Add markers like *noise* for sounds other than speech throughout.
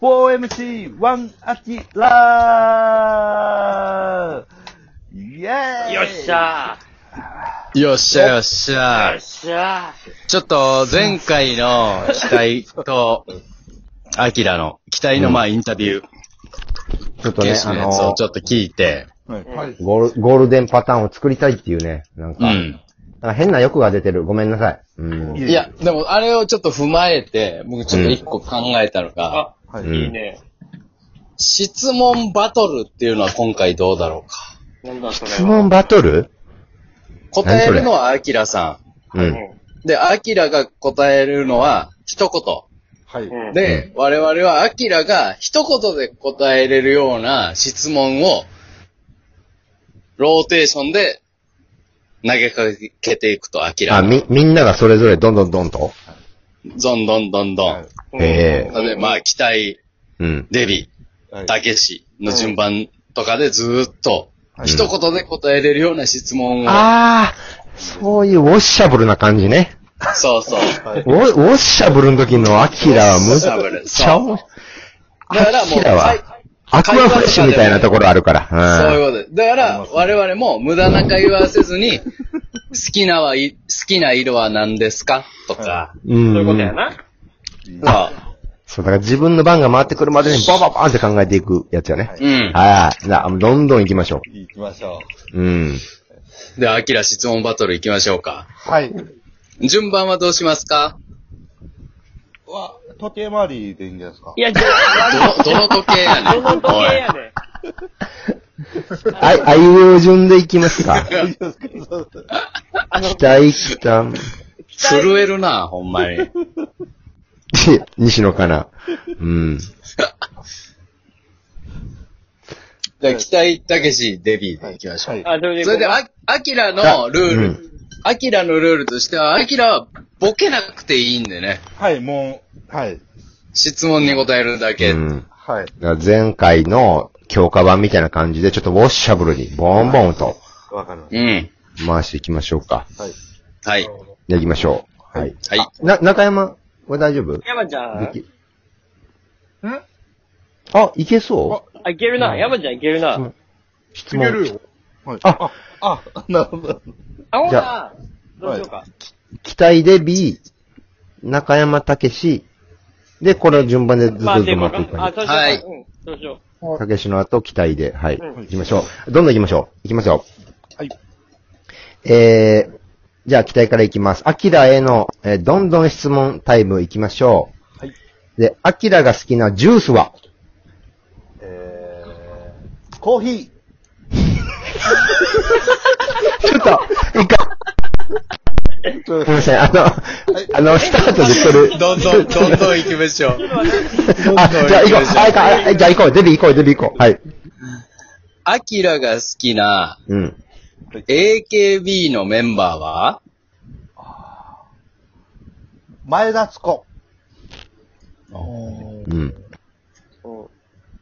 4MC1 アキラーイェーイよっしゃよっしゃよっしーよゃっ。しゃちょっと前回の期待と、*laughs* アキラの期待のまあインタビュー、ちょっとね、あのちょっと聞いて、はい。ゴール、ゴールデンパターンを作りたいっていうね、なんか、うん。なんか変な欲が出てる。ごめんなさい。うん。いや、でもあれをちょっと踏まえて、僕ちょっと一個考えたのが、あ、はい。うんいいね。質問バトルっていうのは今回どうだろうか？なんだそれは。質問バトル？答えるのはアキラさう。うんん。で、アキラが答えるのは一言。はい。うん。で、我々はアキラが一言で答えれるような質問を、ローテーションで投げかけていくと、アキラあ、が。み、みんながそれぞれどんどんどんと？どんどんどんどん。ええ。例えば、まあ、期待、うん。デビ、はい。たけしの順番とかでずーっと、はい。一言で答えれるような質問を、あー、そういうウォッシャブルな感じね。そうそう。はい。ウォウォッシャブルの時のアキラはむっちウォッシャブル。ゃおもしだからもう、アキラははいアクアフレッシュみたいなところあるから。そういうことで。だから、我々も無駄な会話はせずに、好きなはい、好きな色は何ですか？とか、と。うん。そういうことやな。そそう、だから自分の番が回ってくるまでにバババーンって考えていくやつよね。う。うん。はい。じゃあ、どんどん行きましょ行きましょう。うん。で、アキラ質問バトル行きましょうか。う。はい。順番はどうしますか？わ、時計回りでいいんじゃないですか？いや、じゃあ、どの、どの時計やねん。どの時計やねあい、あいう順で行きますか。*laughs* あの期待、期待、震えるな、ほんまに。*laughs* 西野かな。うん。じゃあ、期待たけし、デビーで行きましょう。はい。あ、それで。それで、あ、アキラのルール、うんアキラのルールとしては、アキラはボケなくていいんでね。はい、もう、はい。質問に答えるだけ。うん。はい。だから前回の強化版みたいな感じで、ちょっとウォッシャブルに、ボンボンとわかりましうん。回していきましょうか。た。はい。はい。じゃあ行きましょう。はい。はい。な、中山、これ大丈夫？山ちゃん。できあ、いけそあ、いけるな。山ちゃんいけるな。う質問。よ。はい。あ、あ、なるほど。あ、ほんじなどうしようか。期待で B、中山武史、で、これ順番でずっとまあ、でも回っていくあ、感そうしようか。はいうん、そうしよじ。武史の後、期待で、はい。うん行きましょう。どんどん行きましょう。行きますよ。はい。えー、じゃあ期待から行きます。アキラへの、えーどんどん質問タイム行きましょう。はい。で、アキラが好きなジュースは？えー、コーヒ *laughs* ちょっと、一回、ー。ごめんなさい。あの、あの、スタートで来る。どんどん、どんどん行きましょう。あ、じゃあ行こう。はい、はい、じゃあ行こう。デビ行こう、デビ行こう。はい。アキラが好きなうん。AKB のメンバーは？前田敦子。うん。うん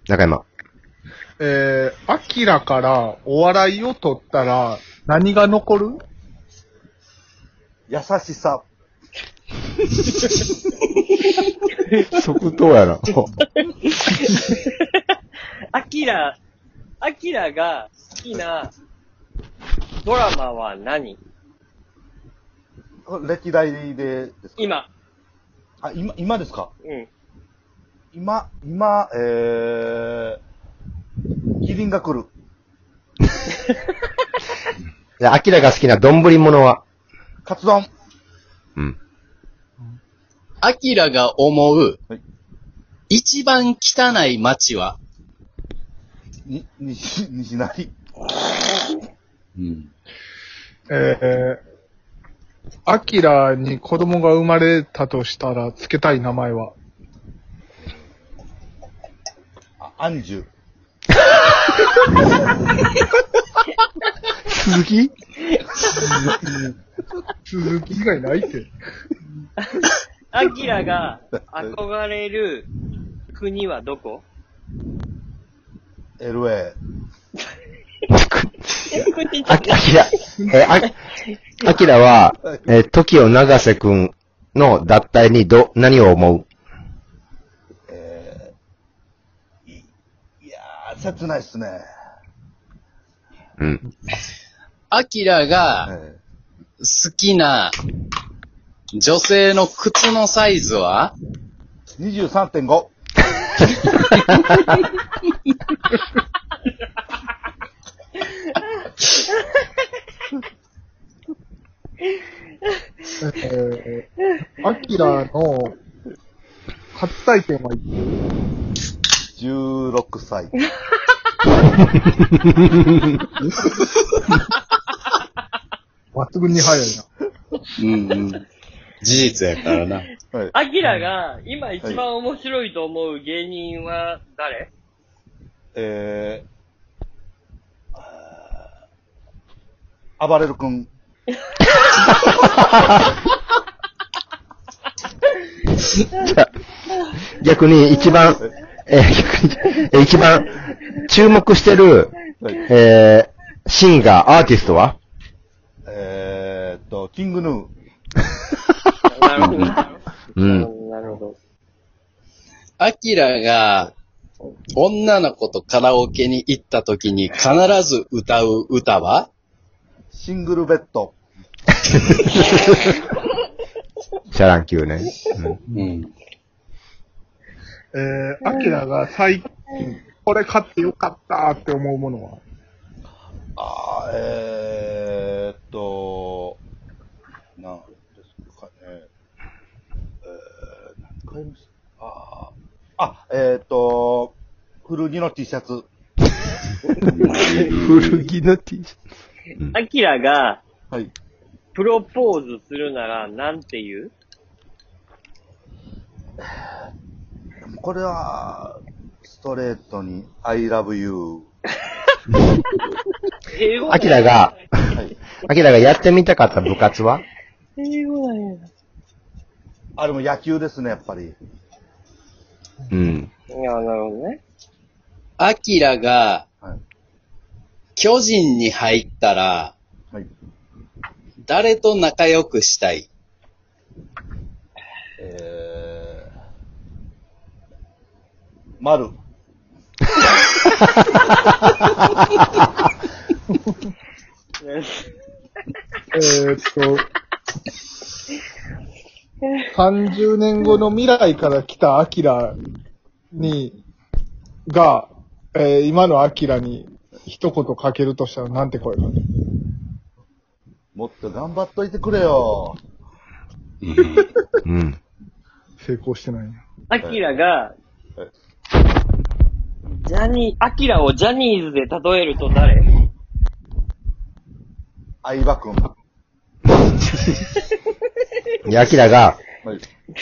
中山。えー、アキラからお笑いを取ったら何が残る？優しさ。*laughs* 即答やな。アキラ、アキラが好きなドラマは何？歴代でですか？今。あ、今、今ですか？うん。今、今、えー、キリンが来る。*laughs* じゃあ、アキラが好きな丼物は？カツ丼。うん。アキラが思うはい、一番汚い街は？に、西、西成。うん。えー、アキラに子供が生まれたとしたら付けたい名前は？あ、アンジュ。*laughs* 鈴木鈴木以外ないって。アキラが憧れる国はどこ？LA。国あ、アキラ、えー、あ、アキラは、えー、時を長瀬くんの脱退にど、何を思う？え切ないっすね。うん。アキラがえ好きな女性の靴のサイズは？え23.5。えー、アキラの初体験はいつ？16歳。*laughs* 抜群に早いな。うんうん。事実やからな。はい。アキラが今一番面白いと思う芸人は誰、えー、あー暴れる君。逆に一番、えー逆に、えー一番注目してる、はい。えー、シンガー、アーティストは？えーっと、キングヌー。なるほど。うん。なるほど。アキラが女の子とカラオケに行った時に必ず歌う歌は？シングルベッド。*laughs* シャラン級ね。うんうん。えー、アキラが最近、これ買ってよかったって思うものは？あーえと、なんですかね。えー、何買いました？あーあ、えーっと、古着の T シャツ。*laughs* 古着の T シャツ。アキラがはい。プロポーズするならなんて言う？これは、ストレートに I love you。*laughs* 英語アキラが、はい。*laughs* アキラがやってみたかった部活は？英語なんや。あ、でも野球ですね、やっぱり。うん。いや、なるほどね。アキラがはい。巨人に入ったらはい。誰と仲良くしたい？えー、丸。*laughs* えーっと、30年後の未来から来たアキラに、が、えー今のアキラに一言かけるとしたらなんて声かけるもっと頑張っといてくれよ。うん。成功してないね。アキラがはい、ジャニー、アキラをジャニーズで例えると誰？相葉くん。はで、アキラが、い。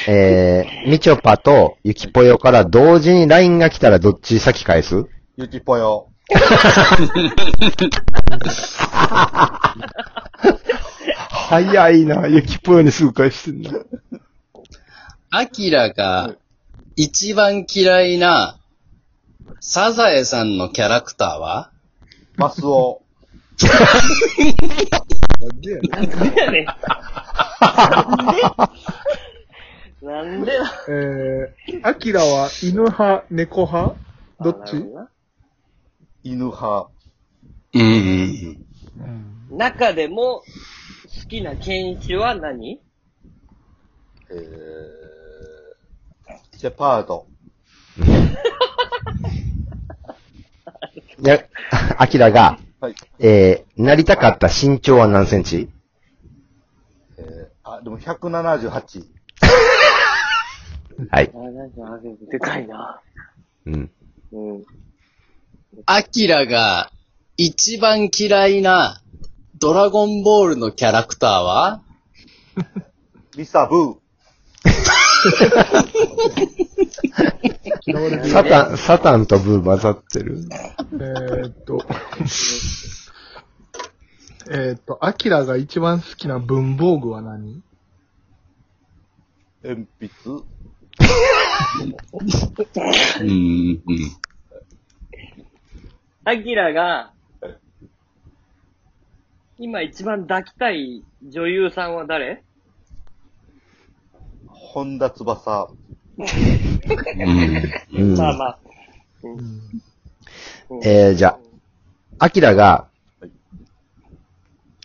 えー、みちょぱとゆきぽよから同時に LINE が来たらどっち先返す？ゆきぽよ。早いな、ゆきぽよにすぐ返してんな。アキラが一番嫌いなサザエさんのキャラクターは？マスオ。なんでやねん。なんでやねん。なんでなえー、アキラは犬派、猫派？どっち？犬派。うん。うん。中でも好きな犬種は何？えー、シェパード。で、アキラが、はい。えー、なりたかった身長は何センチ？えー、あ、でも178。*laughs* はい。あ、なんか、でかいな。うん。うん。アキラが一番嫌いなドラゴンボールのキャラクターは？ミサブー。*laughs* 嫌われてるサタン、サタンとブー混ざってる？えーっと、えーっと、アキラが一番好きな文房具は何？鉛筆？うんうん。アキラが、今一番抱きたい女優さんは誰？本田翼。うん。うん。まあまあ。えー、じゃあ、アキラがはい、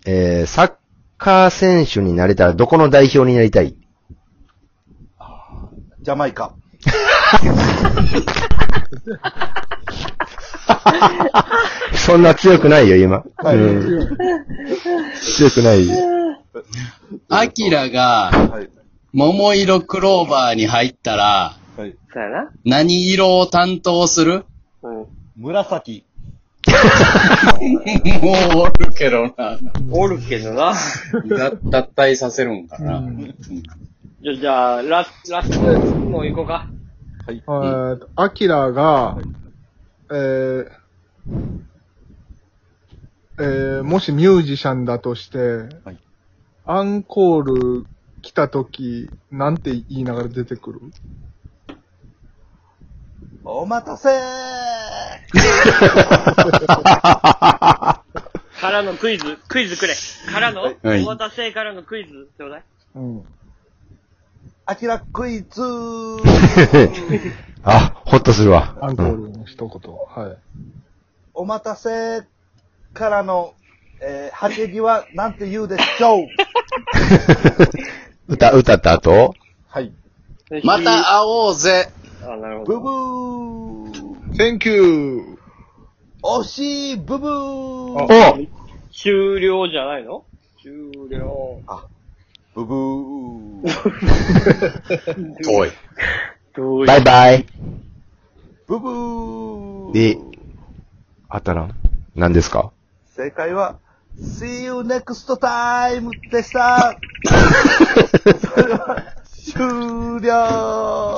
えー、サッカー選手になれたらどこの代表になりたい？ジャマイカ。*laughs* そんな強くないよ、今。はいうん、強くないよ。アキラが、はい。桃色クローバーに入ったら、はい。そうやな。何色を担当する？うん。紫。もうおるけどな。おるけどな。だ脱退させるんかな。うんじゃ、じゃあ、ラス、ラストもう行こうか。はい。えーと、アキラが、えーえーもしミュージシャンだとして、はいアンコール来た時、なんて言いながら出てくる？お待たせ *laughs* からのクイズ、クイズくれ。からの、はいお待たせからのクイズちょうだい。うん。アキラクイズ *laughs* あ、ほっとするわ。アンコうんールの一言。はい。お待たせからの、えー、はけぎはなんて言うでしょう *laughs* 歌、歌った後？はい。また会おうぜ。あ、なるほブど。ブー。Thank you! 惜しいブブー。お。終了じゃないの？終了。あ、ブブー。*laughs* 遠い。どうい。うバイバイ。ブブー。で、あたらん何ですか？正解は、See you next time でした。それでは終了